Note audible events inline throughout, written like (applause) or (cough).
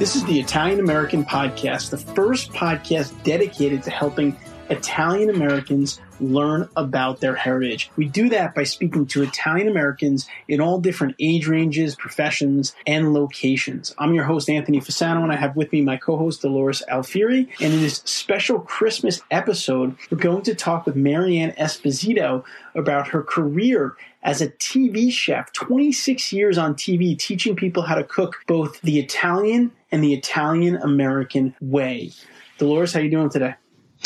This is the Italian American Podcast, the first podcast dedicated to helping Italian Americans learn about their heritage. We do that by speaking to Italian Americans in all different age ranges, professions, and locations. I'm your host, Anthony Fasano, and I have with me my co host, Dolores Alfieri. And in this special Christmas episode, we're going to talk with Mary Ann Esposito about her career as a TV chef, 26 years on TV, teaching people how to cook both the Italian and the Italian American way. Dolores, how are you doing today?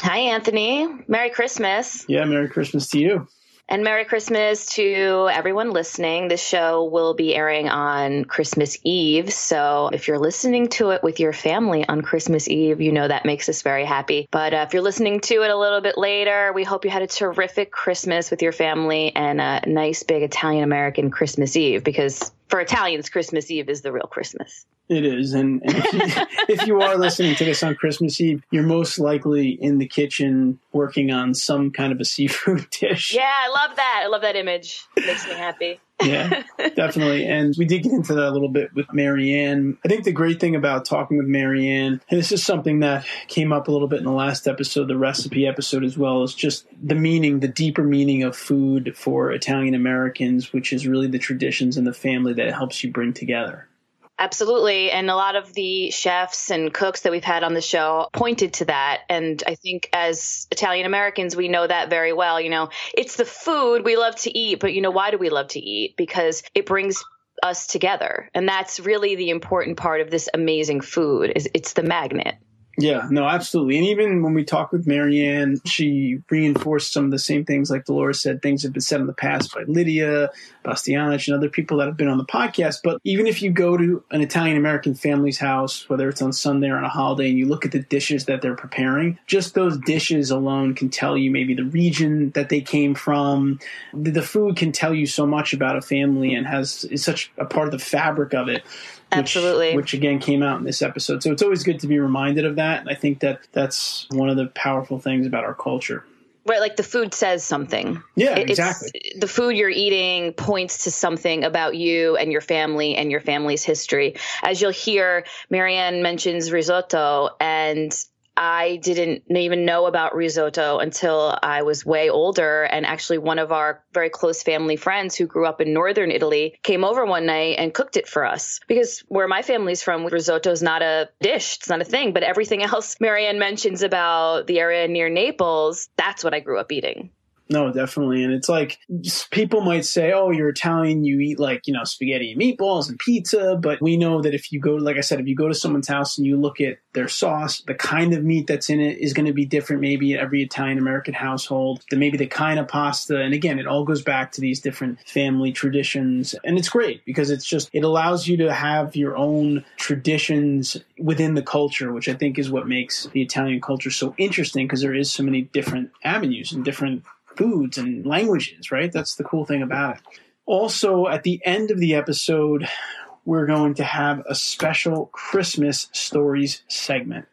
Hi, Anthony. Merry Christmas. Yeah, Merry Christmas to you. And Merry Christmas to everyone listening. This show will be airing on Christmas Eve. So if you're listening to it with your family on Christmas Eve, you know that makes us very happy. But uh, if you're listening to it a little bit later, we hope you had a terrific Christmas with your family and a nice big Italian American Christmas Eve because for Italians, Christmas Eve is the real Christmas. It is, and, and if, you, (laughs) if you are listening to this on Christmas Eve, you're most likely in the kitchen working on some kind of a seafood (laughs) dish. Yeah, I love that. I love that image. It makes me happy. Yeah, definitely. And we did get into that a little bit with Mary Ann. I think the great thing about talking with Mary Ann, and this is something that came up a little bit in the last episode, the recipe episode as well, is just the meaning, the deeper meaning of food for Italian Americans, which is really the traditions and the family that helps you bring together. Absolutely. And a lot of the chefs and cooks that we've had on the show pointed to that. And I think as Italian Americans, we know that very well. You know, it's the food we love to eat, but you know, why do we love to eat? Because it brings us together. And that's really the important part of this amazing food is it's the magnet. Yeah, no, absolutely. And even when we talked with Mary Ann, she reinforced some of the same things, like Dolores said, things have been said in the past by Lydia, Bastianich, and other people that have been on the podcast. But even if you go to an Italian American family's house, whether it's on Sunday or on a holiday, and you look at the dishes that they're preparing, just those dishes alone can tell you maybe the region that they came from. The, food can tell you so much about a family and has is such a part of the fabric of it. Which, Absolutely. Which again came out in this episode. So it's always good to be reminded of that. And I think that that's one of the powerful things about our culture. Right, like the food says something. Yeah, It- it's- exactly. The food you're eating points to something about you and your family and your family's history. As you'll hear, Mary Ann mentions risotto, and I didn't even know about risotto until I was way older. And actually, one of our very close family friends who grew up in northern Italy came over one night and cooked it for us. Because where my family's from, risotto is not a dish, it's not a thing. But everything (laughs) else Mary Ann mentions about the area near Naples, that's what I grew up eating. No, definitely. And it's like people might say, oh, you're Italian, you eat like, you know, spaghetti and meatballs and pizza. But we know that if you go, like I said, if you go to someone's house and you look at their sauce, the kind of meat that's in it is going to be different maybe at every Italian American household. Then maybe the kind of pasta. And again, it all goes back to these different family traditions. And it's great because it's just, it allows you to have your own traditions within the culture, which I think is what makes the Italian culture so interesting because there is so many different avenues and different foods and languages, right? That's the cool thing about it. Also, at the end of the episode, we're going to have a special Christmas stories segment.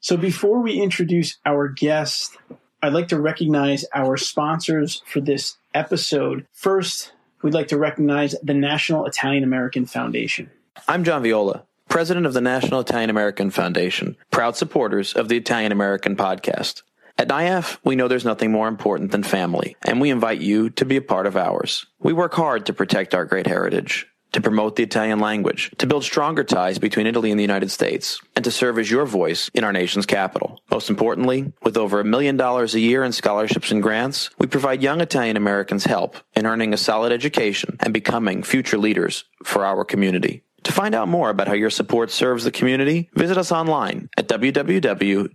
So before we introduce our guest, I'd like to recognize our sponsors for this episode. First, we'd like to recognize the National Italian American Foundation. I'm John Viola, president of the National Italian American Foundation, proud supporters of the Italian American podcast. At NIAF, we know there's nothing more important than family, and we invite you to be a part of ours. We work hard to protect our great heritage, to promote the Italian language, to build stronger ties between Italy and the United States, and to serve as your voice in our nation's capital. Most importantly, with over a million dollars a year in scholarships and grants, we provide young Italian Americans help in earning a solid education and becoming future leaders for our community. To find out more about how your support serves the community, visit us online at www.niaf.org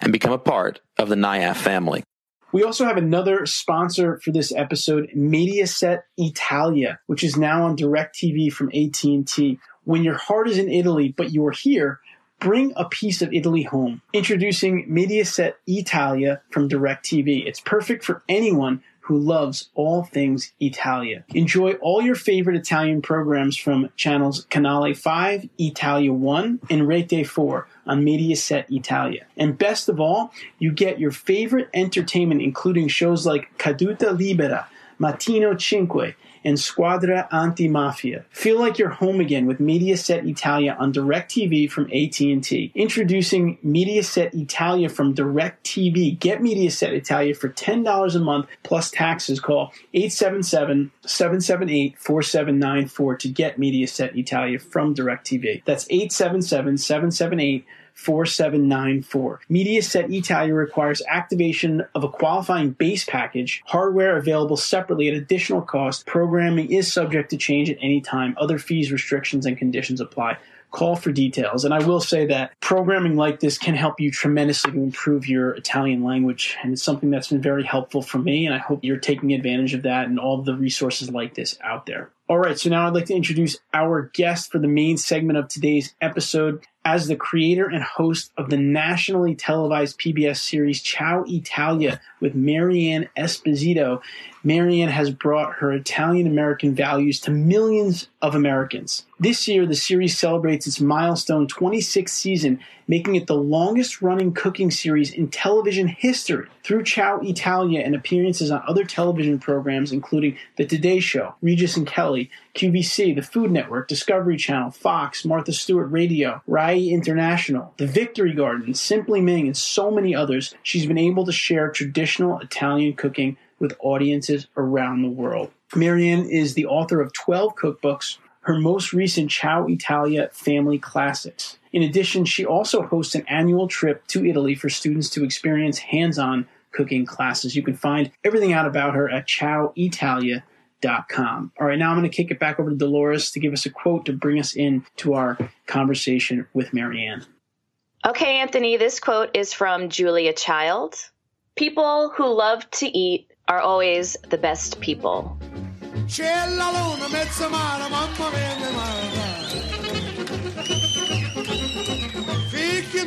and become a part of the NIAF family. We also have another sponsor for this episode, Mediaset Italia, which is now on DirecTV from AT&T. When your heart is in Italy, but you are here, bring a piece of Italy home. Introducing Mediaset Italia from DirecTV. It's perfect for anyone who loves all things Italia. Enjoy all your favorite Italian programs from channels Canale 5, Italia 1, and Rete 4 on Mediaset Italia. And best of all, you get your favorite entertainment including shows like Caduta Libera, Mattino Cinque, and Squadra Antimafia. Feel like you're home again with Mediaset Italia on DirecTV from AT&T. Introducing Mediaset Italia from DirecTV. Get Mediaset Italia for $10 a month plus taxes. Call 877-778-4794 to get Mediaset Italia from DirecTV. That's 877 778 4794. Mediaset Italia requires activation of a qualifying base package, hardware available separately at additional cost. Programming is subject to change at any time. Other fees, restrictions, and conditions apply. Call for details. And I will say that programming like this can help you tremendously to improve your Italian language. And it's something that's been very helpful for me. And I hope you're taking advantage of that and all the resources like this out there. All right, so now I'd like to introduce our guest for the main segment of today's episode. As the creator and host of the nationally televised PBS series Ciao Italia with Mary Ann Esposito, Mary Ann has brought her Italian American values to millions of Americans. This year, the series celebrates its milestone 26th season, making it the longest running cooking series in television history. Through Ciao Italia and appearances on other television programs, including The Today Show, Regis and Kelly, QVC, The Food Network, Discovery Channel, Fox, Martha Stewart Radio, Rai International, The Victory Garden, Simply Ming, and so many others, she's been able to share traditional Italian cooking with audiences around the world. Mary Ann is the author of 12 cookbooks, her most recent Ciao Italia Family Classics. In addition, she also hosts an annual trip to Italy for students to experience hands on cooking classes. You can find everything out about her at ciaoitalia.com. All right, now I'm going to kick it back over to Dolores to give us a quote to bring us in to our conversation with Mary Ann. Okay, Anthony, this quote is from Julia Child. People who love to eat are always the best people.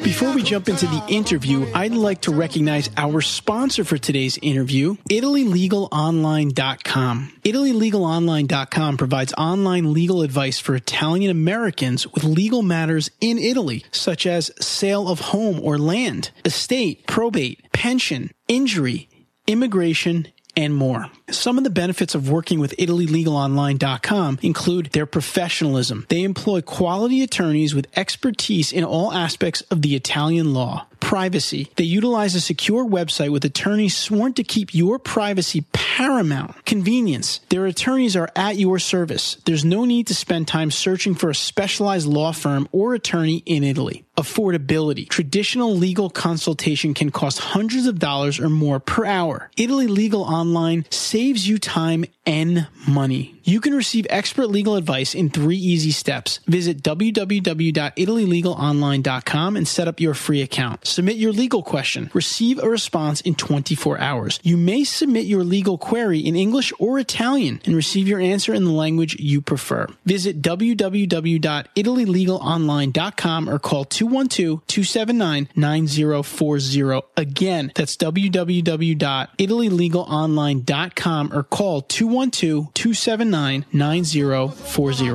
Before we jump into the interview, I'd like to recognize our sponsor for today's interview, ItalyLegalOnline.com. ItalyLegalOnline.com provides online legal advice for Italian Americans with legal matters in Italy, such as sale of home or land, estate, probate, pension, injury, immigration, and more. Some of the benefits of working with ItalyLegalOnline.com include their professionalism. They employ quality attorneys with expertise in all aspects of the Italian law. Privacy. They utilize a secure website with attorneys sworn to keep your privacy paramount. Convenience. Their attorneys are at your service. There's no need to spend time searching for a specialized law firm or attorney in Italy. Affordability. Traditional legal consultation can cost hundreds of dollars or more per hour. Italy Legal Online saves you time and money. You can receive expert legal advice in three easy steps. Visit www.italylegalonline.com and set up your free account. Submit your legal question. Receive a response in 24 hours. You may submit your legal query in English or Italian and receive your answer in the language you prefer. Visit www.italylegalonline.com or call 212-279-9040. Again, that's www.italylegalonline.com or call 212 279 9040.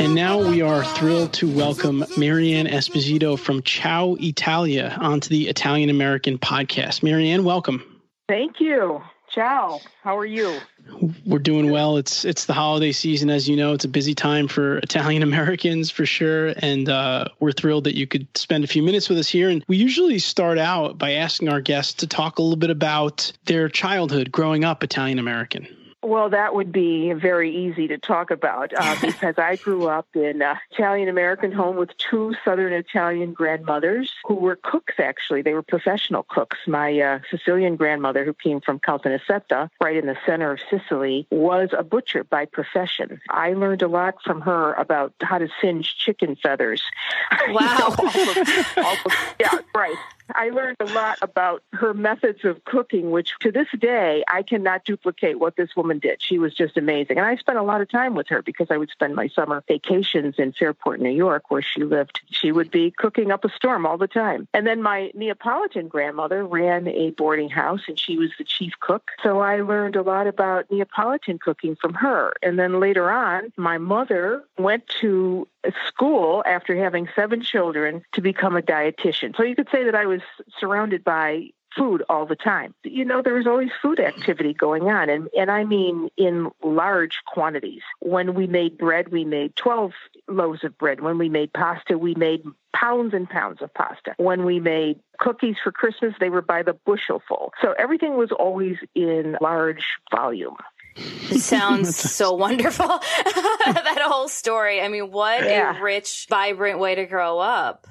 And now we are thrilled to welcome Mary Ann Esposito from Ciao Italia onto the Italian American podcast. Mary Ann, welcome. Thank you. Ciao. How are you? We're doing well. It's it's the holiday season, as you know. It's a busy time for Italian (laughs) Americans for sure, and uh, we're thrilled that you could spend a few minutes with us here. And we usually start out by asking our guests to talk a little bit about their childhood growing up Italian American. Well, that would be very easy to talk about uh, (laughs) because I grew up in an Italian American home with two Southern Italian grandmothers who were cooks, actually. They were professional cooks. My uh, Sicilian grandmother, who came from Caltanissetta, right in the center of Sicily, was a butcher by profession. I learned a lot from her about how to singe chicken feathers. (laughs) Wow. (laughs) yeah, right. I learned a lot about her methods of cooking, which to this day I cannot duplicate what this woman did. She was just amazing. And I spent a lot of time with her because I would spend my summer vacations in Fairport, New York, where she lived. She would be cooking up a storm all the time. And then my Neapolitan grandmother ran a boarding house and she was the chief cook. So I learned a lot about Neapolitan cooking from her. And then later on, my mother went to school after having seven children to become a dietitian. So you could say that I was surrounded by food all the time. You know, there was always food activity going on, and, and I mean in large quantities. When we made bread, we made 12 loaves of bread. When we made pasta, we made pounds and pounds of pasta. When we made cookies for Christmas, they were by the bushelful. So everything was always in large volume. It (laughs) sounds so wonderful. (laughs) that whole story. I mean, what Yeah. a rich, vibrant way to grow up.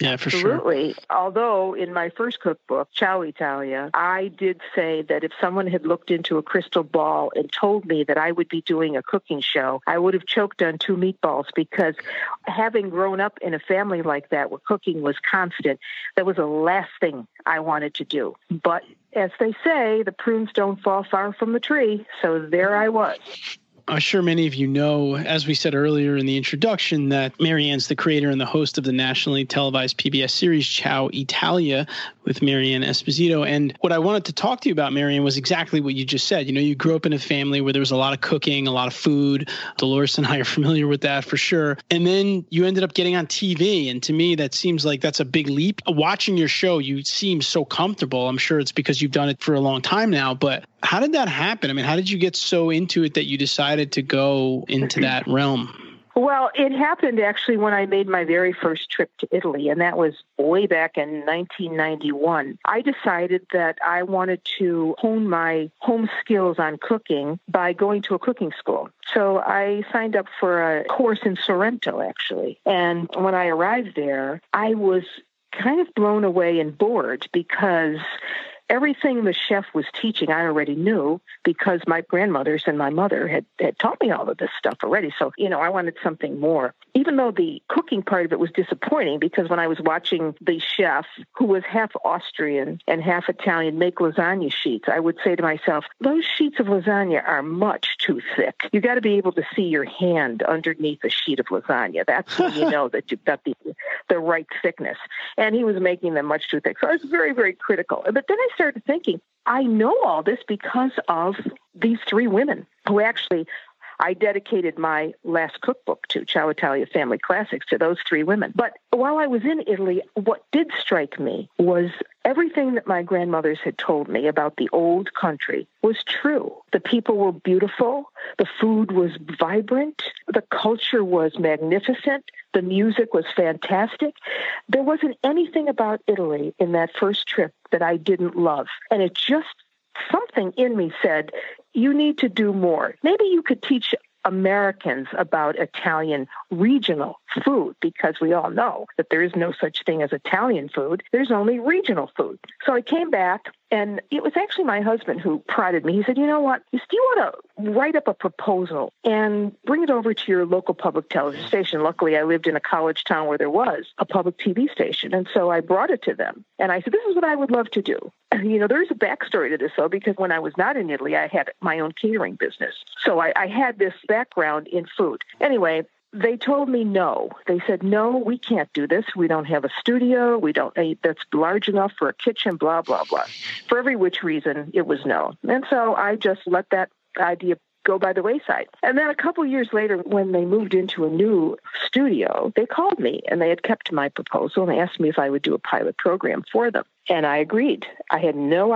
Yeah, for sure. Absolutely. Although in my first cookbook, Ciao Italia, I did say that if someone had looked into a crystal ball and told me that I would be doing a cooking show, I would have choked on two meatballs because having grown up in a family like that where cooking was constant, that was the last thing I wanted to do. But as they say, the prunes don't fall far from the tree. So there I was. I'm sure many of you know, as we said earlier in the introduction, that Mary Ann's the creator and the host of the nationally televised PBS series Ciao Italia with Mary Ann Esposito. And what I wanted to talk to you about, Mary Ann, was exactly what you just said. You know, you grew up in a family where there was a lot of cooking, a lot of food. Dolores and I are (laughs) familiar with that for sure. And then you ended up getting on TV. And to me, that seems like that's a big leap. Watching your show, you seem so comfortable. I'm sure it's because you've done it for a long time now. But how did that happen? I mean, how did you get so into it that you decided to go into that realm? Well, it happened actually when I made my very first trip to Italy, and that was way back in 1991. I decided that I wanted to hone my home skills on cooking by going to a cooking school. So I signed up for a course in Sorrento, actually. And when I arrived there, I was kind of blown away and bored because everything the chef was teaching I already knew because my grandmothers and my mother had, had taught me all of this stuff already. So, you know, I wanted something more. Even though the cooking part of it was disappointing because when I was watching the chef, who was half Austrian and half Italian, make lasagna sheets, I would say to myself, those sheets of lasagna are much too thick. You got to be able to see your hand underneath a sheet of lasagna. That's when you (laughs) know that you've got the, the right thickness. And he was making them much too thick. So I was very, very critical. But then I started thinking, I know all this because of these three women who actually I dedicated my last cookbook to Ciao Italia Family Classics to those three women. But while I was in Italy, what did strike me was everything that my grandmothers had told me about the old country was true. The people were beautiful, the food was vibrant, the culture was magnificent, the music was fantastic. There wasn't anything about Italy in that first trip that I didn't love. And it just something in me said, you need to do more. Maybe you could teach Americans about Italian regional food because we all know that there is no such thing as Italian food. There's only regional food. So I came back and it was actually my husband who prodded me. He said, You know what? Do you want to write up a proposal and bring it over to your local public television station? Luckily, I lived in a college town where there was a public TV station. And so I brought it to them. And I said, This is what I would love to do. You know, there's a backstory to this, though, because when I was not in Italy, I had my own catering business. So I, I had this background in food. Anyway, they told me no. They said, no, we can't do this. We don't have a studio. We don't, eh, that's large enough for a kitchen, blah, blah, blah. For every which reason, it was no. And so I just let that idea go by the wayside. And then a couple years later, when they moved into a new studio, they called me and they had kept my proposal and they asked me if I would do a pilot program for them. And I agreed. I had no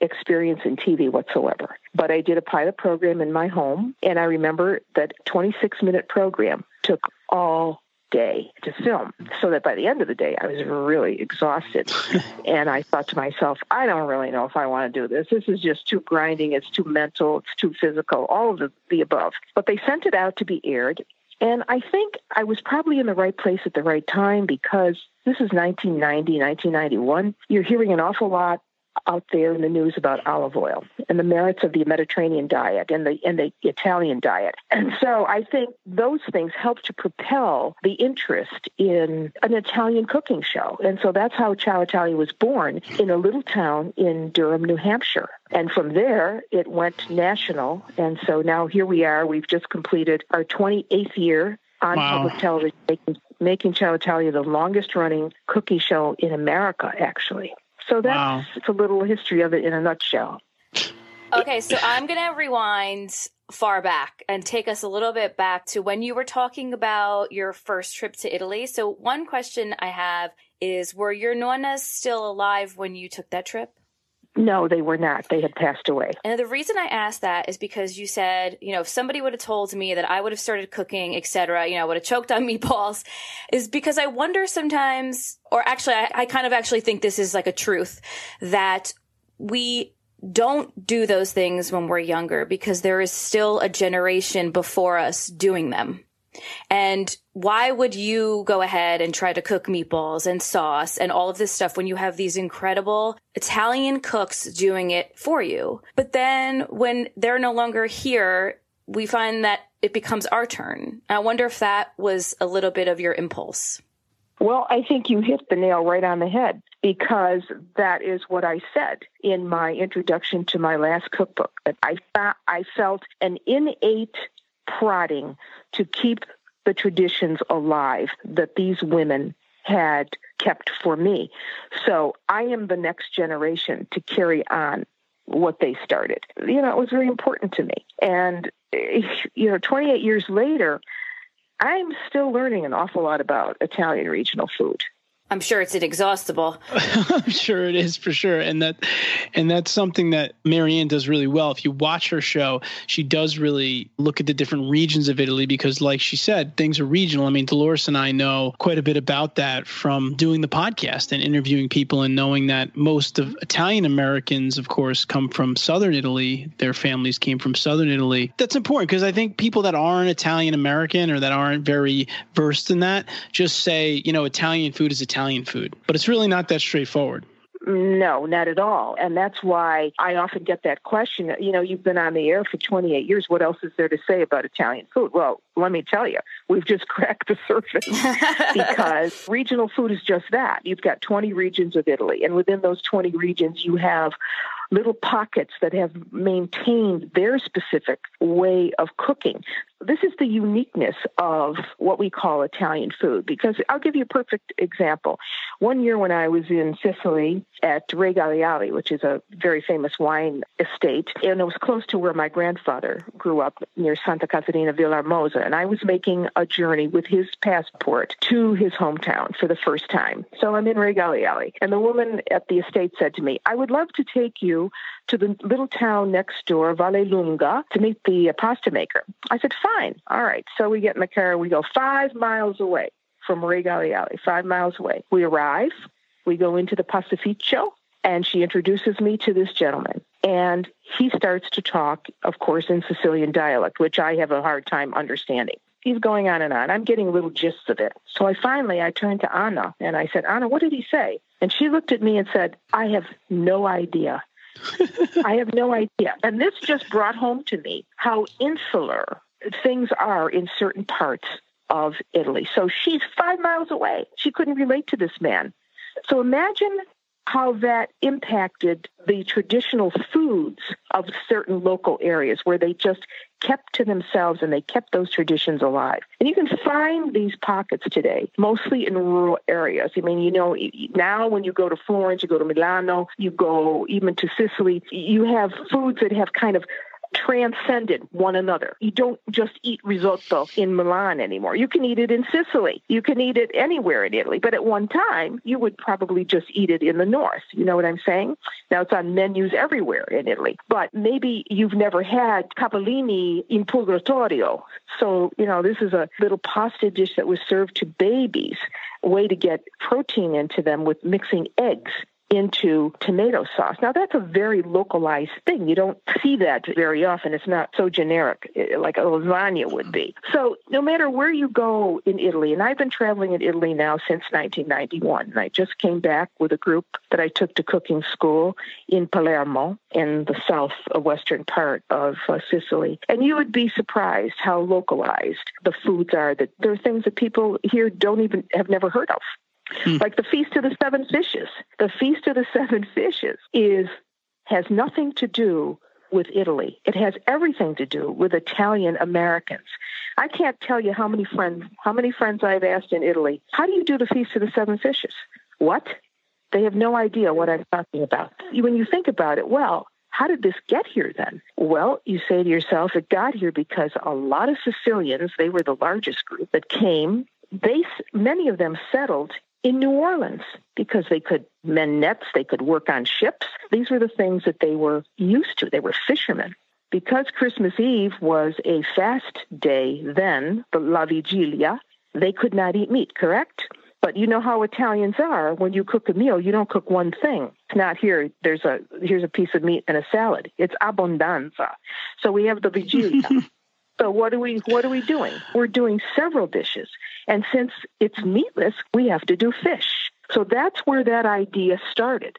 experience in TV whatsoever, but I did a pilot program in my home. And I remember that 26 minute program took all day to film. So that by the end of the day, I was really exhausted. (laughs) and I thought to myself, I don't really know if I want to do this. This is just too grinding. It's too mental. It's too physical, all of the, the above. But they sent it out to be aired. And I think I was probably in the right place at the right time because this is 1990, 1991. You're hearing an awful lot out there in the news about olive oil and the merits of the Mediterranean diet and the and the Italian diet. And so I think those things help to propel the interest in an Italian cooking show. And so that's how Ciao Italia was born in a little town in Durham, New Hampshire. And from there, it went national. And so now here we are. We've just completed our 28th year on wow. public television, making, making Ciao Italia the longest running cooking show in America, actually. So that's wow. a little history of it in a nutshell. Okay, so I'm going to rewind far back and take us a little bit back to when you were talking about your first trip to Italy. So, one question I have is Were your nonnas still alive when you took that trip? No, they were not. They had passed away. And the reason I asked that is because you said, you know, if somebody would have told me that I would have started cooking, etc., you know, I would have choked on (laughs) meatballs, is because I wonder sometimes, or actually, I, I kind of actually think this is like a truth that we don't do those things when we're younger because there is still a generation before us doing them. And why would you go ahead and try to cook meatballs and sauce and all of this stuff when you have these incredible Italian cooks doing it for you? But then when they're no longer here, we find that it becomes our turn. I wonder if that was a little bit of your impulse. Well, I think you hit the nail right on the head because that is what I said in my introduction to my last cookbook. I I felt an innate prodding to keep the traditions alive that these women had kept for me. So I am the next generation to carry on what they started. You know, it was very important to me. And, you know, 28 years later, I'm still learning an awful lot about Italian regional food. I'm sure it's inexhaustible. (laughs) I'm sure it is for sure, and that, and that's something that Mary Ann does really well. If you watch her show, she does really look at the different regions of Italy because, like she said, things are regional. I mean, Dolores and I know quite a bit about that from doing the podcast and interviewing people, and knowing that most of Italian Americans, of course, come from Southern Italy. Their families came from Southern Italy. That's important because I think people that aren't Italian American or that aren't very versed in that just say, you know, Italian food is Italian Italian food, but it's really not that straightforward. No, not at all. And that's why I often get that question. You know, you've been on the air for 28 years. What else is there to say about Italian food? Well, let me tell you, we've just (laughs) cracked the surface (laughs) because regional food is just that. You've got 20 regions of Italy, and within those 20 regions, you have little pockets that have maintained their specific way of cooking. This is the uniqueness of what we call Italian food because I'll give you a perfect example. One year when I was in Sicily at Regaleali, which is a very famous wine estate, and it was close to where my grandfather grew up near Santa Caterina Villarmosa, and I was making a journey with his passport to his hometown for the first time. So I'm in Regaleali, and the woman at the estate said to me, I would love to take you to the little town next door, Vallelunga, to meet the pasta maker. I said, fine. All right. So we get in the car. We go five miles away from Regaleali, five miles away. We arrive. We go into the pastificio, and she introduces me to this gentleman. And he starts to talk, of course, in Sicilian dialect, which I have a hard time understanding he's going on and on. I'm getting little gists of it. So I finally I turned to Anna and I said, Anna, what did he say? And she looked at me and said, I have no idea. (laughs) I have no idea. And this just brought home to me how insular things are in certain parts of Italy. So she's five miles away. She couldn't relate to this man. So imagine how that impacted the traditional foods of certain local areas where they just kept to themselves and they kept those traditions alive. And you can find these pockets today, mostly in rural areas. I mean, you know, now when you go to Florence, you go to Milano, you go even to Sicily, you have foods that have kind of transcended one another. You don't just eat risotto in Milan anymore. You can eat it in Sicily. You can eat it anywhere in Italy. But at one time, you would probably just eat it in the north. You know what I'm saying? Now it's on menus everywhere in Italy. But maybe you've never had capellini in purgatorio. So, you know, this is a little pasta dish that was served to babies, a way to get protein into them with mixing eggs into tomato sauce. Now, that's a very localized thing. You don't see that very often. It's not so generic eh, like a lasagna would be. So, no matter where you go in Italy, and I've been traveling in Italy now since 1991, and I just came back with a group that I took to cooking school in Palermo in the south uh, western part of uh, Sicily. And you would be surprised how localized the foods are. That there are things that people here don't even have never heard of. Hmm. Like the Feast of the Seven Fishes. The Feast of the Seven (laughs) Fishes is has nothing to do with Italy. It has everything to do with Italian Americans. I can't tell you how many friends how many friends I've asked in Italy, how do you do the Feast of the Seven Fishes? What? They have no idea what I'm talking about. When you think about it, well, how did this get here then? Well, you say to yourself, it got here because a lot of Sicilians, they were the largest group that came. They, many of them settled in New Orleans because they could mend nets, they could work on ships. These were the things that they were used to. They were fishermen. Because Christmas Eve was a fast day then, the La Vigilia, they could not eat meat, correct? But you know how Italians are. When you cook a meal, you don't cook one thing. It's not here. There's a here's a piece of meat and a salad. It's abbondanza. So we have the vigilia. (laughs) So what are we what are we doing? We're doing several dishes. And since it's meatless, we have to do fish. So that's where that idea started.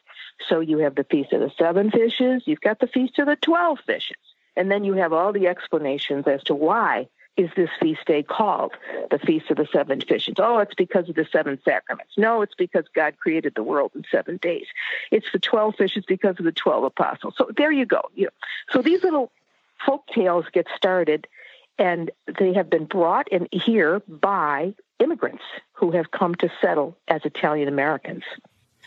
So you have the feast of the seven fishes, you've got the feast of the 12 fishes. And then you have all the explanations as to why is this feast day called the Feast of the Seven Fishes? Oh, it's because of the seven sacraments. No, it's because God created the world in seven days. It's the 12 fishes because of the 12 apostles. So there you go. So these little folk tales get started and they have been brought in here by immigrants who have come to settle as Italian Americans.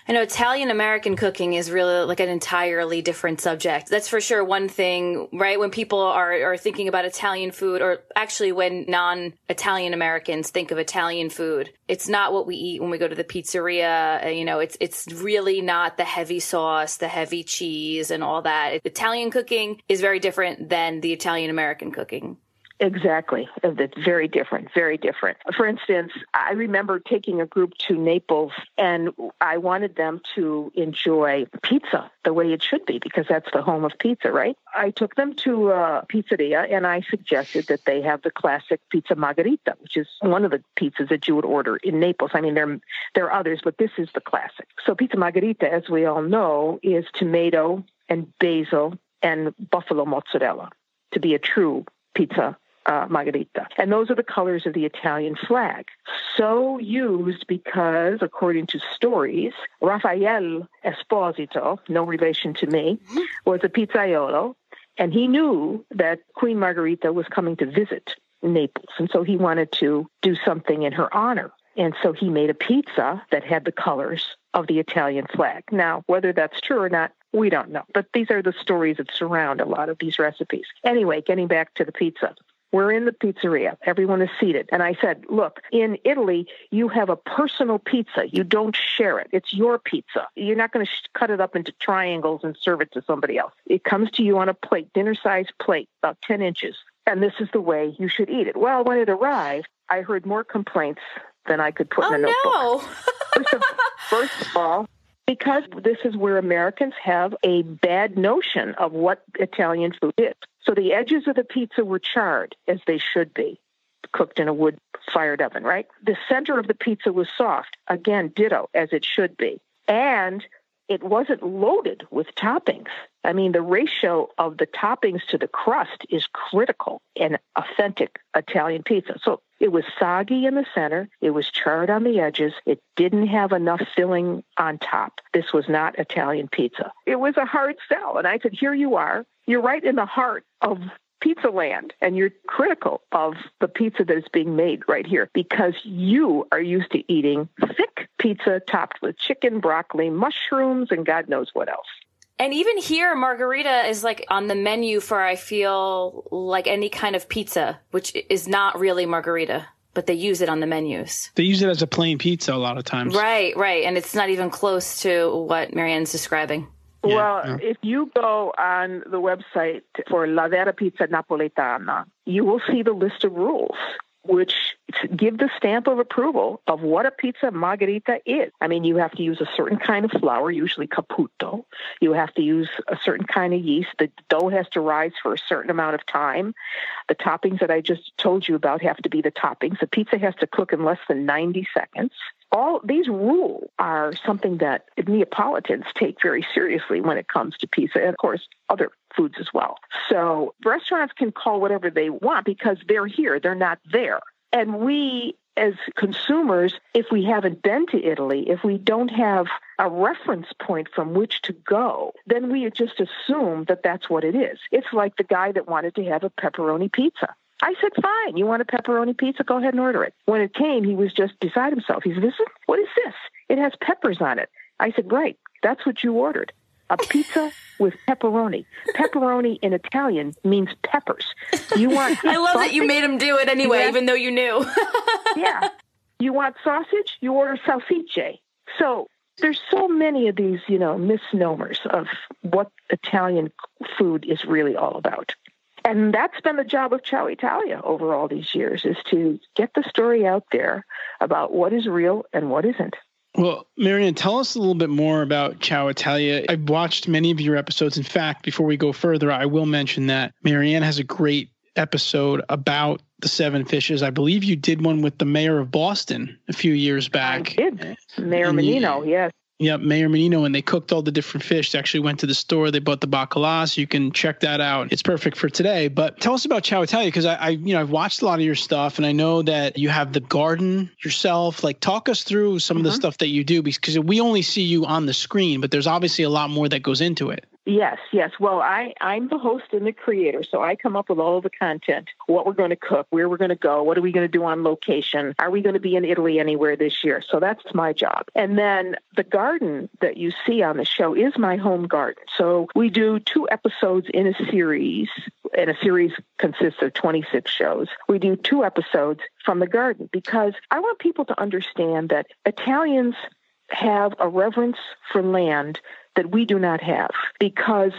I know Italian American cooking is really like an entirely different subject. That's for sure one thing, right? When people are, are thinking about Italian food, or actually when non Italian Americans think of Italian food, it's not what we eat when we go to the pizzeria. Uh, you know, it's, it's really not the heavy sauce, the heavy cheese and all that. Italian cooking is very different than the Italian American cooking. Exactly. It's very different, very different. For instance, I remember taking a group to Naples and I wanted them to enjoy pizza the way it should be because that's the home of pizza, right? I took them to a pizzeria and I suggested that they have the classic pizza margherita, which is one of the pizzas that you would order in Naples. I mean, there, there are others, but this is the classic. So pizza margherita, as we all know, is tomato and basil and buffalo mozzarella to be a true pizza uh, margherita. And those are the colors of the Italian flag. So used because, according to stories, Raphael Esposito, no relation to me, mm-hmm. was a pizzaiolo, and he knew that Queen Margherita was coming to visit Naples. And so he wanted to do something in her honor. And so he made a pizza that had the colors of the Italian flag. Now, whether that's true or not, we don't know. But these are the stories that surround a lot of these recipes. Anyway, getting back to the pizza. We're in the pizzeria. Everyone is seated. And I said, Look, in Italy, you have a personal pizza. You don't share it. It's your pizza. You're not going to sh- cut it up into triangles and serve it to somebody else. It comes to you on a plate, dinner size plate, about 10 inches. And this is the way you should eat it. Well, when it arrived, I heard more complaints than I could put oh, in a oh, notebook. No. first, of, (laughs) first of all, because this is where Americans have a bad notion of what Italian food is. So the edges of the pizza were charred, as they should be, cooked in a wood fired oven, right? The center of the pizza was soft, again, ditto, as it should be. And it wasn't loaded with toppings. I mean, the ratio of the toppings to the crust is critical in authentic Italian pizza. So it was soggy in the center, it was charred on the edges, it didn't have enough filling on top. This was not Italian pizza. It was a hard sell. And I said, Here you are. You're right in the heart of pizza land and you're critical of the pizza that is being made right here because you are used to eating thick pizza topped with chicken, broccoli, mushrooms, and God knows what else. And even here, margherita is like on the menu for, I feel like any kind of pizza, which is not really margherita, but they use it on the menus. They use it as a plain pizza a lot of times. Right, right. And it's not even close to what Mary Ann's describing. Yeah, well, yeah. if you go on the website for La Vera Pizza Napoletana, you will see the list of rules which give the stamp of approval of what a pizza margherita is. I mean, you have to use a certain kind of flour, usually caputo. You have to use a certain kind of yeast. The dough has to rise for a certain amount of time. The toppings that I just told you about have to be the toppings. The pizza has to cook in less than 90 seconds all these rules are something that Neapolitans take very seriously when it comes to pizza, and of course, other foods as well. So restaurants can call whatever they want because they're here, they're not there. And we, as consumers, if we haven't been to Italy, if we don't have a reference point from which to go, then we just assume that that's what it is. It's like the guy that wanted to have a pepperoni pizza. I said, fine, you want a pepperoni pizza? Go ahead and order it. When it came, he was just beside himself. He said, this is, what is this? It has peppers on it. I said, right, that's what you ordered. A pizza (laughs) with pepperoni. Pepperoni in Italian means peppers. You want (laughs) I love sausage? that you made him do it anyway, yeah. even though you knew. (laughs) yeah. You want sausage? You order salsicce. So there's so many of these, you know, misnomers of what Italian food is really all about. And that's been the job of Ciao Italia over all these years is to get the story out there about what is real and what isn't. Well, Mary Ann, tell us a little bit more about Ciao Italia. I've watched many of your episodes. In fact, before we go further, I will mention that Mary Ann has a great episode about the seven fishes. I believe you did one with the mayor of Boston a few years back. I did. Mayor and Menino, you, yes. Yep, Mayor Menino, and they cooked all the different fish. They actually went to the store. They bought the bacala, so you can check that out. It's perfect for today. But tell us about Ciao Italia because I, I, you know, I've watched a lot of your stuff, and I know that you have the garden yourself. Like, talk us through some mm-hmm. of the stuff that you do because we only see you on the screen, but there's obviously a lot more that goes into it. Yes, yes. Well, I, I'm the host and the creator, so I come up with all the content, what we're going to cook, where we're going to go, what are we going to do on location, are we going to be in Italy anywhere this year? So that's my job. And then the garden that you see on the show is my home garden. So we do two episodes in a series, and a series consists of 26 shows. We do two episodes from the garden because I want people to understand that Italians have a reverence for land that we do not have because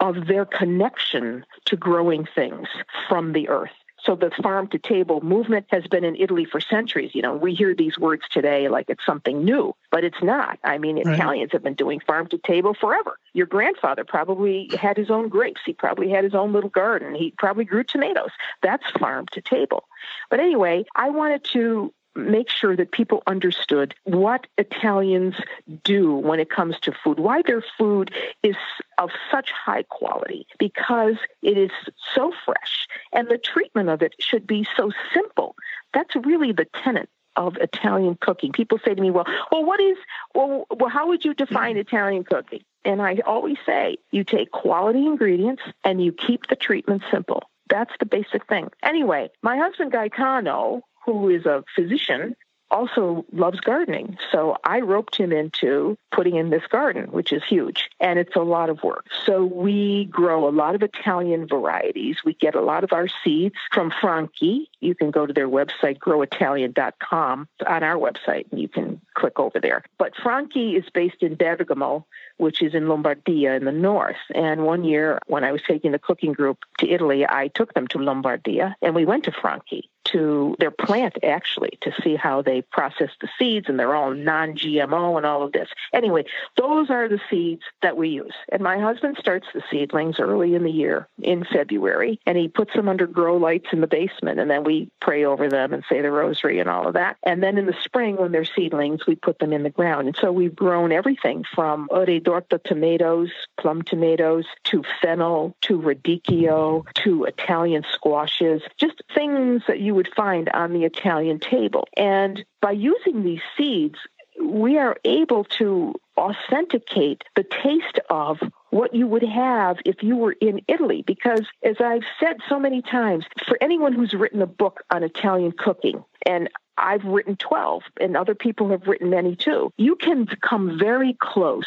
of their connection to growing things from the earth. So the farm to table movement has been in Italy for centuries. You know, we hear these words today like it's something new, but it's not. I mean, right. Italians have been doing farm to table forever. Your grandfather probably had his own grapes. He probably had his own little garden. He probably grew tomatoes. That's farm to table. But anyway, I wanted to make sure that people understood what Italians do when it comes to food, why their food is of such high quality, because it is so fresh and the treatment of it should be so simple. That's really the tenet of Italian cooking. People say to me, well, well, what is, well, well how would you define Italian cooking? And I always say, you take quality ingredients and you keep the treatment simple. That's the basic thing. Anyway, my husband Gaetano, who is a physician, also loves gardening. So I roped him into putting in this garden, which is huge. And it's a lot of work. So we grow a lot of Italian varieties. We get a lot of our seeds from Franchi. You can go to their website, growitalian.com, on our website, and you can click over there. But Franchi is based in Bergamo, which is in Lombardia in the north. And one year when I was taking the cooking group to Italy, I took them to Lombardia and we went to Franchi to their plant actually to see how they process the seeds and they're all non-GMO and all of this. Anyway, those are the seeds that we use. And my husband starts the seedlings early in the year in February and he puts them under grow lights in the basement and then we pray over them and say the rosary and all of that. And then in the spring when they're seedlings, we put them in the ground. And so we've grown everything from ore d'orto tomatoes, plum tomatoes, to fennel, to radicchio, to Italian squashes, just things that you would find on the Italian table. And by using these seeds, we are able to authenticate the taste of what you would have if you were in Italy. Because, as I've said so many times, for anyone who's written a book on Italian cooking, and I've written 12, and other people have written many too, you can come very close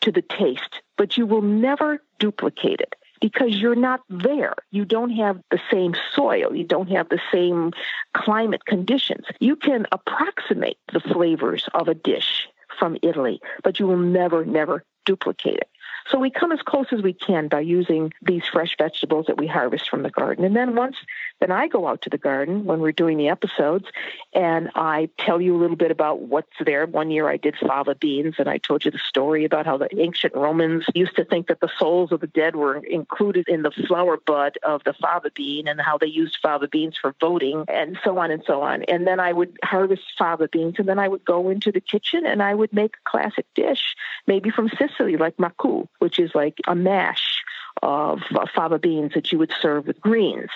to the taste but you will never duplicate it because you're not there. You don't have the same soil. You don't have the same climate conditions. You can approximate the flavors of a dish from Italy, but you will never, never duplicate it. So we come as close as we can by using these fresh vegetables that we harvest from the garden. And then once then I go out to the garden when we're doing the episodes and I tell you a little bit about what's there. One year I did fava beans and I told you the story about how the ancient Romans used to think that the souls of the dead were included in the flower bud of the fava bean and how they used fava beans for voting and so on and so on. And then I would harvest fava beans and then I would go into the kitchen and I would make a classic dish, maybe from Sicily, like maccu, which is like a mash of uh, fava beans that you would serve with greens.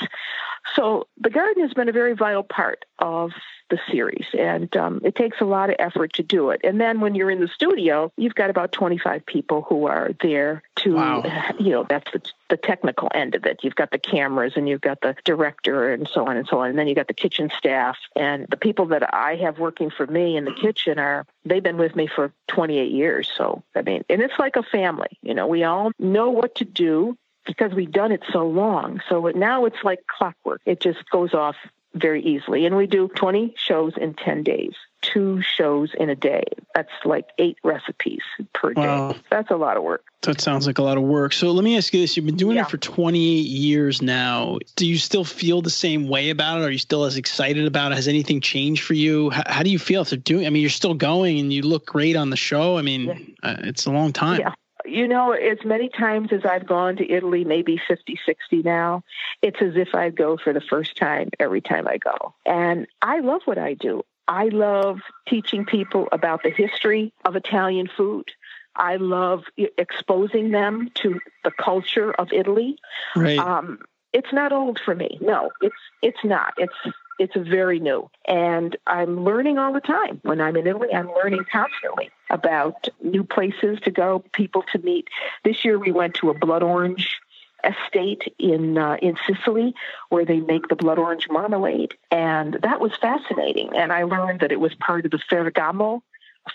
So the garden has been a very vital part of the series, and um, it takes a lot of effort to do it. And then when you're in the studio, you've got about 25 people who are there to, Wow. you know, that's the, the technical end of it. You've got the cameras, and you've got the director, and so on and so on. And then you've got the kitchen staff, and the people that I have working for me in the kitchen are they've been with me for 28 years. So I mean, and it's like a family. You know, we all know what to do because we've done it so long. So now it's like clockwork. It just goes off very easily. And we do 20 shows in 10 days, two shows in a day. That's like eight recipes per Wow. day. That's a lot of work. That sounds like a lot of work. So let me ask you this: You've been doing Yeah. it for 28 years now. Do you still feel the same way about it? Are you still as excited about it? Has anything changed for you? How, how do you feel after doing? I mean, you're still going, and you look great on the show. I mean, uh, it's a long time. Yeah. You know, as many times as I've gone to Italy, maybe 50, 60 now, it's as if I go for the first time every time I go. And I love what I do. I love teaching people about the history of Italian food. I love exposing them to the culture of Italy. Right. Um, it's not old for me. No, it's it's not. It's it's very new, and I'm learning all the time. When I'm in Italy, I'm learning constantly about new places to go, people to meet. This year, we went to a blood orange estate in uh, in Sicily where they make the blood orange marmalade, and that was fascinating. And I learned that it was part of the Ferragamo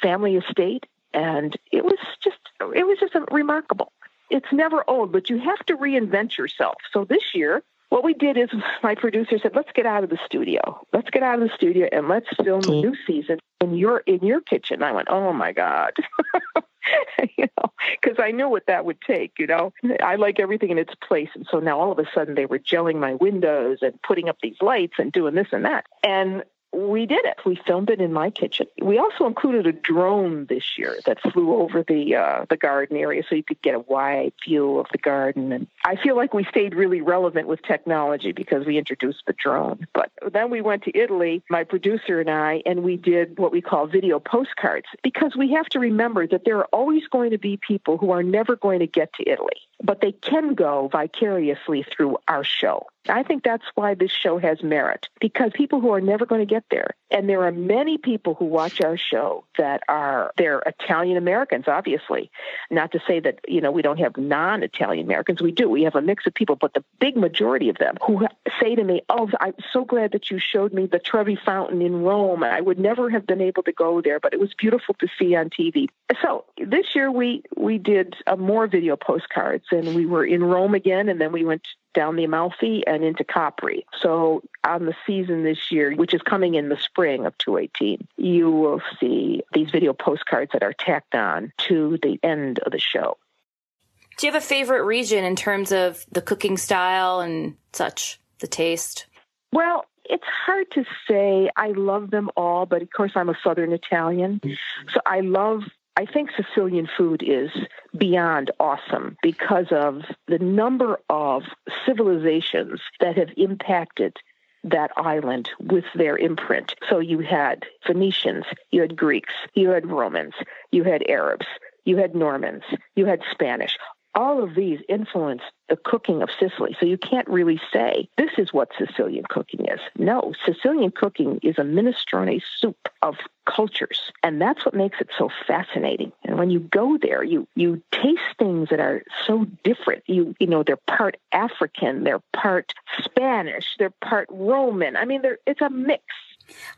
family estate, and it was just it was just remarkable it's never old, but you have to reinvent yourself. So this year, what we did is (laughs) my producer said, "Let's get out of the studio. Let's get out of the studio and let's film the new season in your in your kitchen." I went, "Oh my god." (laughs) you know, because I knew what that would take. You know, I like everything in its place, and so now all of a sudden they were gelling my windows and putting up these lights and doing this and that, and we did it. We filmed it in my kitchen. We also included a drone this year that flew over the uh, the garden area, so you could get a wide view of the garden. And I feel like we stayed really relevant with technology because we introduced the drone. But then we went to Italy, my producer and I, and we did what we call video postcards because we have to remember that there are always going to be people who are never going to get to Italy, but they can go vicariously through our show. I think that's why this show has merit because people who are never going to get there, and there are many people who watch our show that are they're Italian Americans, obviously. Not to say that you know we don't have non-Italian Americans, we do. We have a mix of people, but the big majority of them who say to me, "Oh, I'm so glad that you showed me the Trevi Fountain in Rome. I would never have been able to go there, but it was beautiful to see on TV." So this year we we did uh, more video postcards, and we were in Rome again, and then we went down the Amalfi and into Capri. So on the season this year, which is coming in the spring of 2018, you will see these video postcards that are tacked on to the end of the show. Do you have a favorite region in terms of the cooking style and such, the taste? Well, it's hard to say. I love them all, but of course, I'm a Southern Italian. So I love, I think Sicilian food is beyond awesome because of the number of civilizations that have impacted that island with their imprint. So you had Phoenicians, you had Greeks, you had Romans, you had Arabs, you had Normans, you had Spanish. All of these influenced the cooking of Sicily. So you can't really say this is what Sicilian cooking is. No, Sicilian cooking is a minestrone soup of cultures. And that's what makes it so fascinating. And when you go there, you you taste things that are so different. You you know, they're part African, they're part Spanish, they're part Roman. I mean, it's a mix.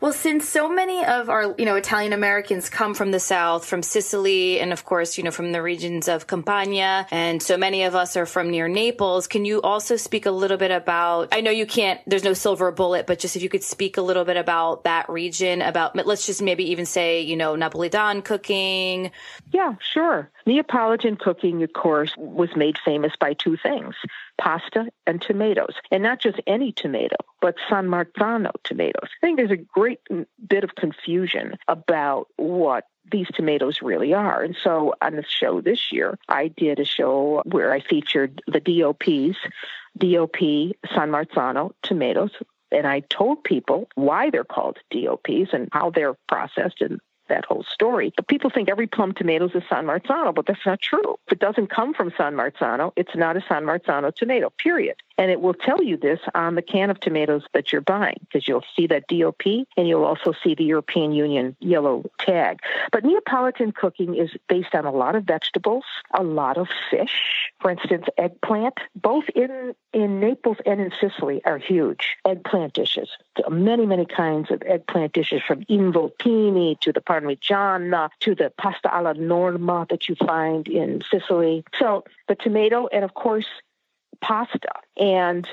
Well, since so many of our, you know, Italian Americans come from the South, from Sicily, and of course, you know, from the regions of Campania, and so many of us are from near Naples, can you also speak a little bit about, I know you can't, there's no silver bullet, but just if you could speak a little bit about that region, about, let's just maybe even say, you know, Napolitan cooking. Yeah, sure. Neapolitan cooking, of course, was made famous by two things pasta and tomatoes. And not just any tomato, but San Marzano tomatoes. I think there's a great bit of confusion about what these tomatoes really are. And so on the show this year, I did a show where I featured the DOPs, DOP San Marzano tomatoes. And I told people why they're called DOPs and how they're processed and that whole story. But people think every plum tomato is a San Marzano, but that's not true. If it doesn't come from San Marzano, it's not a San Marzano tomato, period. And it will tell you this on the can of tomatoes that you're buying because you'll see that DOP and you'll also see the European Union yellow tag. But Neapolitan cooking is based on a lot of vegetables, a lot of fish. For instance, eggplant, both in, in Naples and in Sicily, are huge eggplant dishes. Many, many kinds of eggplant dishes from involtini to the parmigiana to the pasta alla norma that you find in Sicily. So the tomato and, of course, pasta. And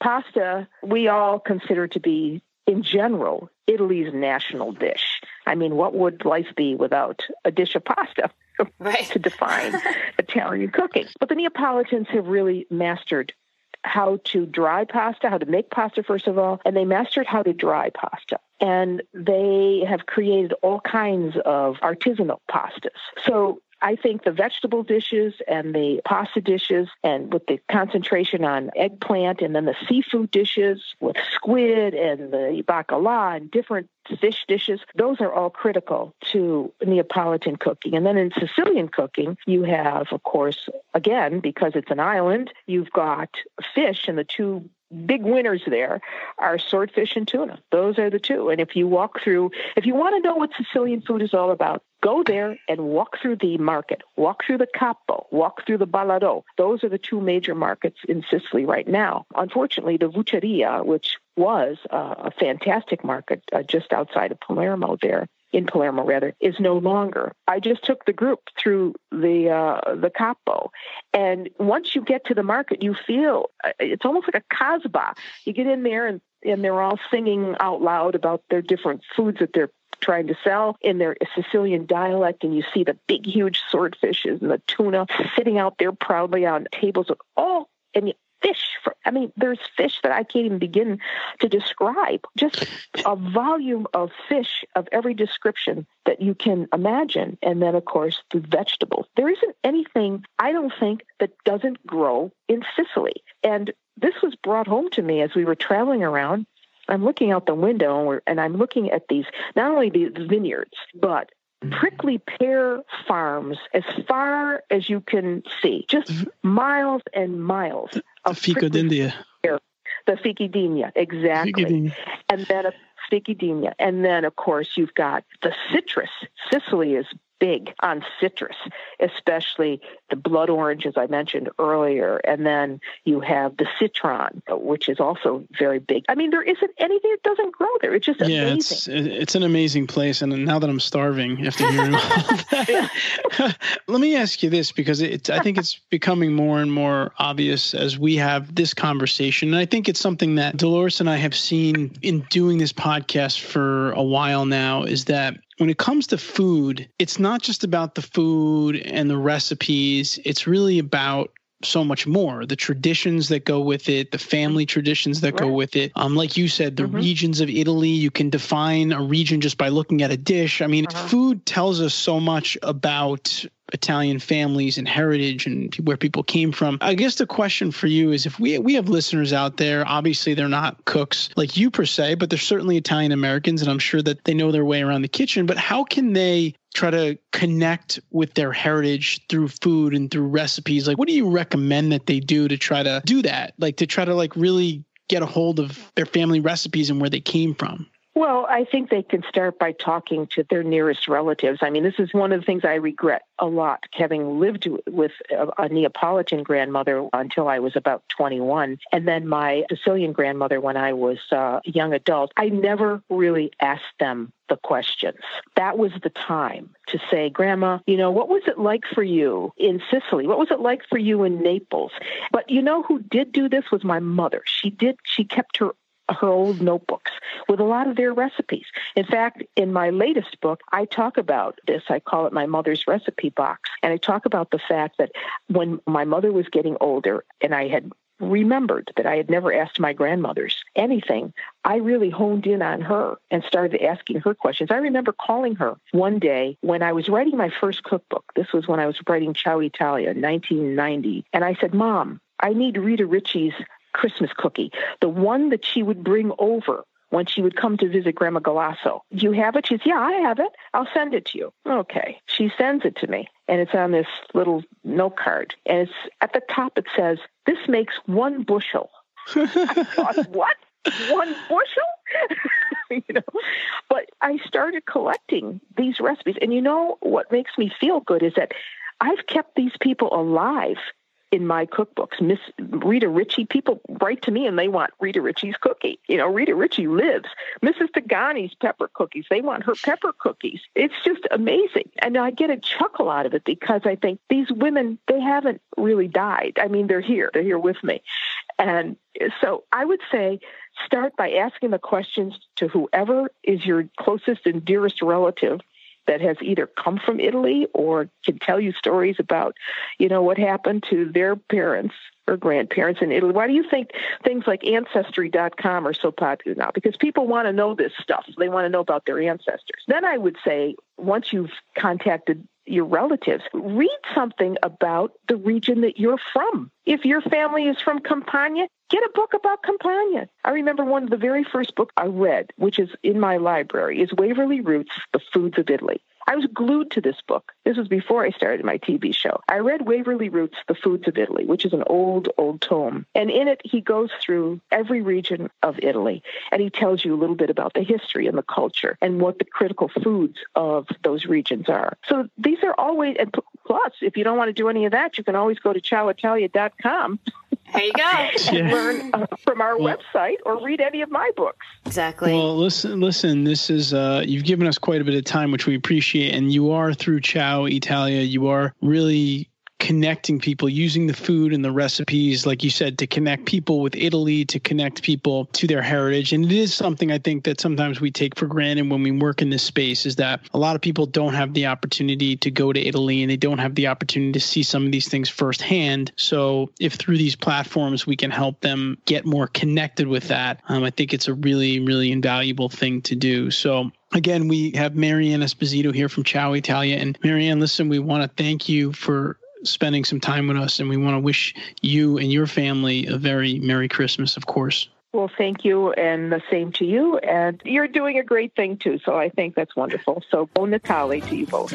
pasta, we all consider to be, in general, Italy's national dish. I mean, what would life be without a dish of pasta? (laughs) Right. to define (laughs) Italian cooking. But the Neapolitans have really mastered how to dry pasta, how to make pasta, first of all, and they mastered how to dry pasta. And they have created all kinds of artisanal pastas. So I think the vegetable dishes and the pasta dishes, and with the concentration on eggplant, and then the seafood dishes with squid and the bacala and different fish dishes, those are all critical to Neapolitan cooking. And then in Sicilian cooking, you have, of course, again, because it's an island, you've got fish, and the two big winners there are swordfish and tuna. Those are the two. And if you walk through, if you want to know what Sicilian food is all about, go there and walk through the market, walk through the Capo, walk through the Ballarò. Those are the two major markets in Sicily right now. Unfortunately, the Vucceria, which was uh, a fantastic market uh, just outside of Palermo there, in Palermo rather, is no longer. I just took the group through the uh, the capo, and once you get to the market, you feel uh, it's almost like a kasbah. You get in there, and and they're all singing out loud about their different foods that they're trying to sell in their Sicilian dialect, and you see the big, huge swordfishes and the tuna sitting out there proudly on tables with all and fish. For, I mean, there's fish that I can't even begin to describe. Just a volume of fish of every description that you can imagine. And then, of course, the vegetables. There isn't anything, I don't think, that doesn't grow in Sicily. And this was brought home to me as we were traveling around. I'm looking out the window and, and I'm looking at these, not only the vineyards, but mm-hmm. prickly pear farms as far as you can see, just mm-hmm. miles and miles the Ficodindia. The Ficodindia, exactly. And then uh, a Ficodindia. And then, of course, you've got the citrus. Sicily is big on citrus, especially the blood orange, as I mentioned earlier. And then you have the citron, which is also very big. I mean, there isn't anything that doesn't grow there. It's just yeah, amazing. it's it's an amazing place. And now that I'm starving after hearing all (laughs) that, (laughs) let me ask you this because it, I think it's becoming more and more obvious as we have this conversation. And I think it's something that Dolores and I have seen in doing this podcast for a while now is that when it comes to food, it's not just about the food and the recipes. It's really about so much more the traditions that go with it the family traditions that right. go with it um like you said the mm-hmm. regions of italy you can define a region just by looking at a dish i mean uh-huh. food tells us so much about Italian families and heritage and where people came from. I guess the question for you is if we we have listeners out there, obviously they're not cooks like you per se, but they're certainly Italian Americans and I'm sure that they know their way around the kitchen, but how can they try to connect with their heritage through food and through recipes? Like what do you recommend that they do to try to do that? Like to try to like really get a hold of their family recipes and where they came from? Well, I think they can start by talking to their nearest relatives. I mean, this is one of the things I regret a lot, having lived with a, Neapolitan grandmother until I was about 21, and then my Sicilian grandmother when I was a young adult. I never really asked them the questions. That was the time to say, Grandma, you know, what was it like for you in Sicily? What was it like for you in Naples? But you know who did do this was my mother. She did, she kept her her old notebooks with a lot of their recipes. In fact, in my latest book, I talk about this. I call it my mother's recipe box. And I talk about the fact that when my mother was getting older and I had remembered that I had never asked my grandmothers anything, I really honed in on her and started asking her questions. I remember calling her one day when I was writing my first cookbook. This was when I was writing Ciao Italia in 1990. And I said, Mom, I need Rita Ritchie's Christmas cookie, the one that she would bring over when she would come to visit Grandma Galasso. Do you have it? She says, Yeah, I have it. I'll send it to you. Okay. She sends it to me, and it's on this little note card. And it's at the top, it says, This makes one bushel. (laughs) I thought, What? One bushel? (laughs) you know, but I started collecting these recipes. And you know what makes me feel good is that I've kept these people alive in my cookbooks. Miss Rita Ritchie, people write to me and they want Rita Ritchie's cookie. You know, Rita Ritchie lives. Mrs. Tagani's pepper cookies, they want her pepper cookies. It's just amazing. And I get a chuckle out of it because I think these women, they haven't really died. I mean, they're here, they're here with me. And so I would say start by asking the questions to whoever is your closest and dearest relative that has either come from Italy or can tell you stories about, you know, what happened to their parents or grandparents in Italy. Why do you think things like Ancestry.com are so popular now? Because people want to know this stuff. They want to know about their ancestors. Then I would say, once you've contacted your relatives, read something about the region that you're from. If your family is from Campania, get a book about Campania. I remember one of the very first books I read, which is in my library, is Waverley Root's, The Foods of Italy. I was glued to this book. This was before I started my TV show. I read Waverley Root's, The Foods of Italy, which is an old, old tome. And in it, he goes through every region of Italy and he tells you a little bit about the history and the culture and what the critical foods of those regions are. So these are always, and plus, if you don't want to do any of that, you can always go to ciaoitalia.com there you go. (laughs) yeah. learn uh, from our well, website or read any of my books. Exactly. Well, listen, listen. This is uh, you've given us quite a bit of time, which we appreciate, and you are through Ciao Italia. You are really connecting people using the food and the recipes like you said to connect people with italy to connect people to their heritage. And it is something i think that sometimes we take for granted when we work in this space is that a lot of people don't have the opportunity to go to italy and they don't have the opportunity to see some of these things firsthand. So if through these platforms we can help them get more connected with that um, i think it's a really really invaluable thing to do. So Again, we have Mary Ann Esposito here from Ciao Italia. And Mary Ann, listen, we want to thank you for spending some time with us, and we want to wish you and your family a very Merry Christmas, of course. Well, thank you, and the same to you. And you're doing a great thing too, so I think that's wonderful. So, Buon Natale to you both.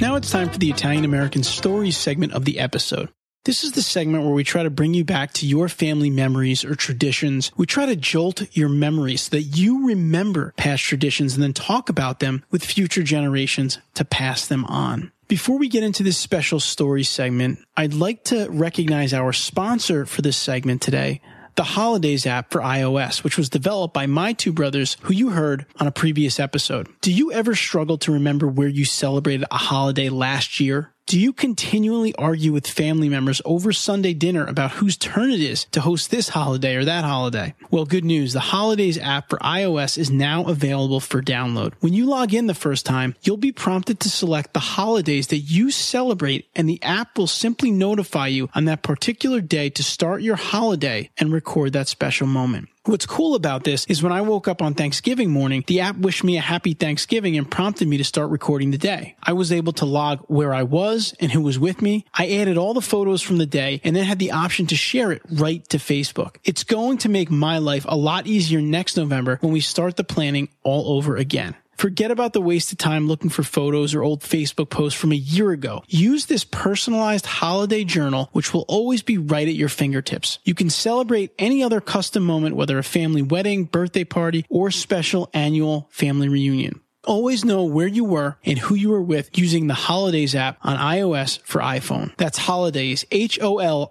Now it's time for the Italian American Stories segment of the episode. This is the segment where we try to bring you back to your family memories or traditions. We try to jolt your memories so that you remember past traditions and then talk about them with future generations to pass them on. Before we get into this special story segment, I'd like to recognize our sponsor for this segment today, the Holidaze app for iOS, which was developed by my two brothers who you heard on a previous episode. Do you ever struggle to remember where you celebrated a holiday last year? Do you continually argue with family members over Sunday dinner about whose turn it is to host this holiday or that holiday? Well, good news. The Holidaze app for iOS is now available for download. When you log in the first time, you'll be prompted to select the holidays that you celebrate and the app will simply notify you on that particular day to start your holiday and record that special moment. What's cool about this is when I woke up on Thanksgiving morning, the app wished me a happy Thanksgiving and prompted me to start recording the day. I was able to log where I was and who was with me. I added all the photos from the day and then had the option to share it right to Facebook. It's going to make my life a lot easier next November when we start the planning all over again. Forget about the wasted time looking for photos or old Facebook posts from a year ago. Use this personalized holiday journal, which will always be right at your fingertips. You can celebrate any other custom moment, whether a family wedding, birthday party, or special annual family reunion. Always know where you were and who you were with using the Holidaze app on iOS for iPhone. That's Holidaze, H-O-L-I-D-A-Z-E.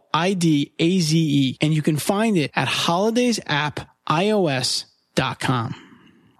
And you can find it at holidaysapp.ios.com.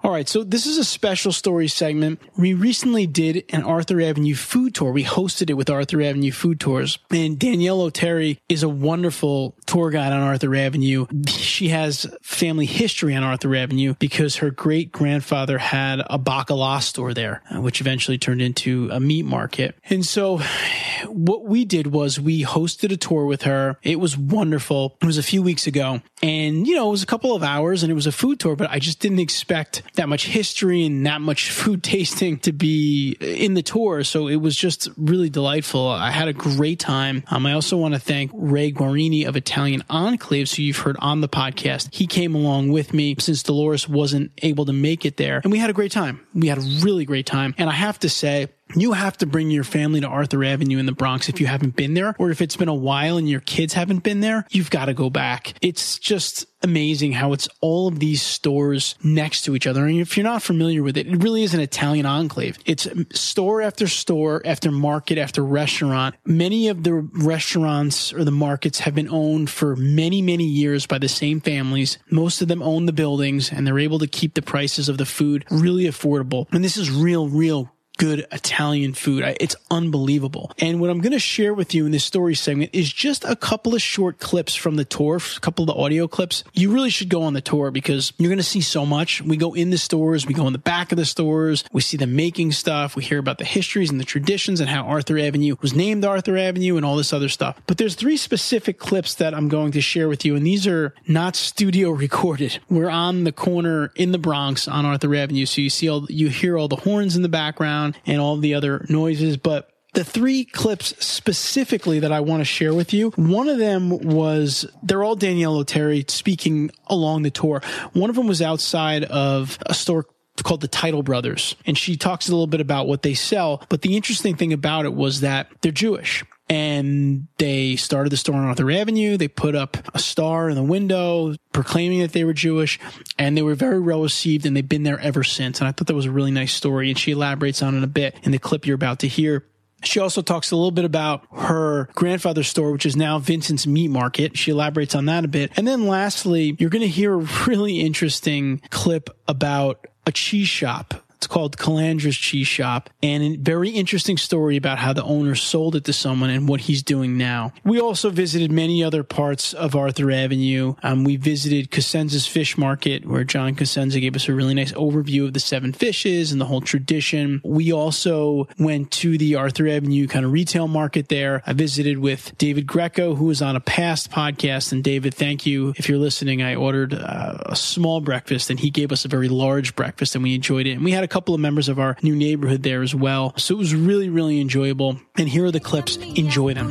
All right, so this is a special story segment. We recently did an Arthur Avenue food tour. We hosted it with Arthur Avenue Food Tours. And Danielle Oteri is a wonderful tour guide on Arthur Avenue. She has family history on Arthur Avenue because her great grandfather had a bacala store there, uh, which eventually turned into a meat market. And so (sighs) what we did was we hosted a tour with her. It was wonderful. It was a few weeks ago. And, you know, it was a couple of hours and it was a food tour, but I just didn't expect that much history and that much (laughs) food tasting to be in the tour. So it was just really delightful. I had a great time. Um, I also want to thank Ray Guarini of Italian Enclaves, who you've heard on the podcast. He came along with me since Dolores wasn't able to make it there. And we had a great time. We had a really great time. And I have to say, you have to bring your family to Arthur Avenue in the Bronx if you haven't been there, or if it's been a while and your kids haven't been there, you've got to go back. It's just amazing how it's all of these stores next to each other. And if you're not familiar with it, it really is an Italian enclave. It's store after store after market after restaurant. Many of the restaurants or the markets have been owned for many, many years by the same families. Most of them own the buildings and they're able to keep the prices of the food really affordable. And this is real, real good Italian food. It's unbelievable. And what I'm going to share with you in this story segment is just a couple of short clips from the tour, a couple of the audio clips. You really should go on the tour because you're going to see so much. We go in the stores, we go in the back of the stores, we see them making stuff, we hear about the histories and the traditions and how Arthur Avenue was named Arthur Avenue and all this other stuff. But there's three specific clips that I'm going to share with you, and these are not studio (laughs) recorded. We're on the corner in the Bronx on Arthur Avenue, so you see all, you hear all the horns in the background and all the other noises. But the three clips specifically that I want to share with you, one of them was, they're all Danielle Oteri speaking along the tour. One of them was outside of a store called the Teitel Brothers. And she talks a little bit about what they sell. But the interesting thing about it was that they're Jewish and they started the store on Arthur Avenue. They put up a star in the window proclaiming that they were Jewish and they were very well received and they've been there ever since. And I thought that was a really nice story. And she elaborates on it a bit in the clip you're about to hear. She also talks a little bit about her grandfather's store, which is now Vincent's Meat Market. She elaborates on that a bit. And then lastly, you're going to hear a really interesting clip about a cheese shop it's called Calandra's Cheese Shop and a very interesting story about how the owner sold it to someone and what he's doing now. We also visited many other parts of Arthur Avenue. Um, we visited Cosenza's Fish Market where John Cosenza gave us a really nice overview of the seven fishes and the whole tradition. We also went to the Arthur Avenue kind of retail market there. I visited with David Greco, who was on a past podcast. And David, thank you. If you're listening, I ordered uh, a small breakfast and he gave us a very large breakfast and we enjoyed it. And we had a couple of members of our new neighborhood there as well. So it was really, really enjoyable. And here are the clips. Enjoy them.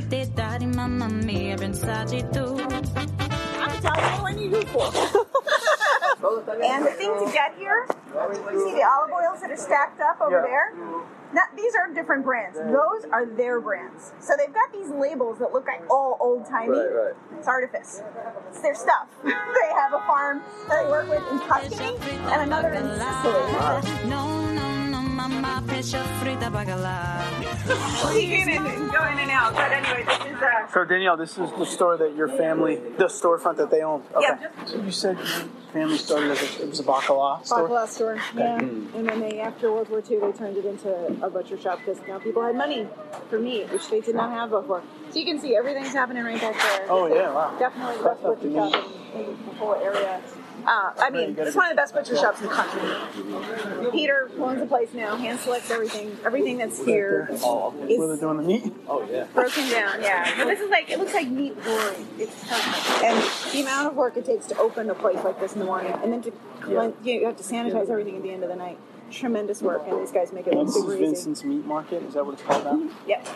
and the thing to get here, you see the olive oils that are stacked up over yeah. there? Now, these are different brands. Those are their brands. So they've got these labels that look like all old timey. Right, right. It's artifice. It's their stuff. (laughs) they have a farm that they work with in Tuscany and another in Sicily. Wow. Leaking and going in and out. But anyway, this is uh, So Danielle, this is the store that your family, the storefront that they own. Okay. Yeah. So you said your family started as a, it was a bacala store. Bacala store, yeah. And then they, after World War II, they turned it into a butcher shop because now people had money for meat, which they did not have before. So you can see everything's happening right back there. Oh yeah, wow. Definitely the best butcher shop in, in the whole area. Uh, I mean, it's one of the best butcher shops in the country. Peter owns the place now. Hand selects everything. Everything that's here is Where they're doing the meat? Oh yeah. broken down. Yeah, but this is like it looks like meat brewing. It's perfect. And the amount of work it takes to open a place like this in the morning, and then to clean, you have to sanitize everything at the end of the night. Tremendous work, and these guys make it look This is super easy. Vincent's Meat Market. Is that what it's called now? Yep.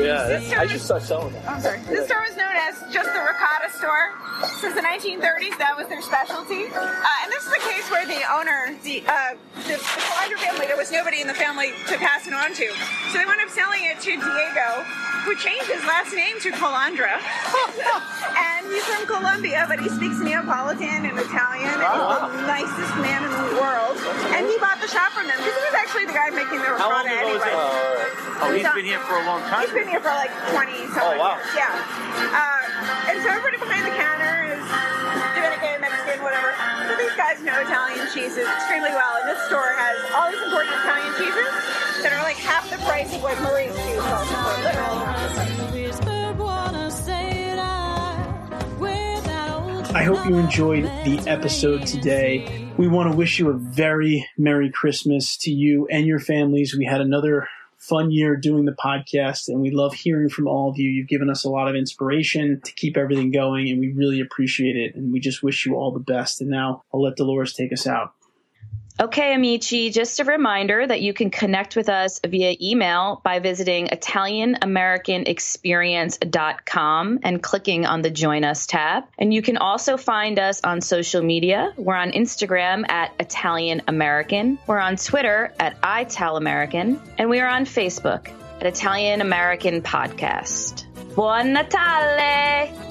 Yeah, I should start selling that. I'm sorry. This store was as just the ricotta store. Since the 1930s, that was their specialty. Uh, and this is a case where the owner, the, uh, the, the Calandra family, there was nobody in the family to pass it on to. So they wound up selling it to Diego, who changed his last name to Calandra. (laughs) and he's from Colombia, but he speaks Neapolitan and Italian, and he's the nicest man in the world. And he bought the shop from them. because he was actually the guy making the How long ricotta ago was anyway. Oh, he's been here for a long time. He's been here for like 20 something Oh, wow. years. Yeah. Uh, and so everybody behind the counter is Dominican, Mexican, whatever. So these guys know Italian cheeses extremely well. And this store has all these important Italian cheeses that are like half the price of what Marie's cheese the price. I hope you enjoyed the episode today. We want to wish you a very Merry Christmas to you and your families. We had another fun year doing the podcast, and we love hearing from all of you. You've given us a lot of inspiration to keep everything going, and we really appreciate it. And we just wish you all the best. And now I'll let Dolores take us out. Okay, Amici, just a reminder that you can connect with us via email by visiting ItalianAmericanExperience.com and clicking on the Join Us tab. And you can also find us on social media. We're on Instagram at Italian American. We're on Twitter at ItalAmerican. And we are on Facebook at Italian American Podcast. Buon Natale!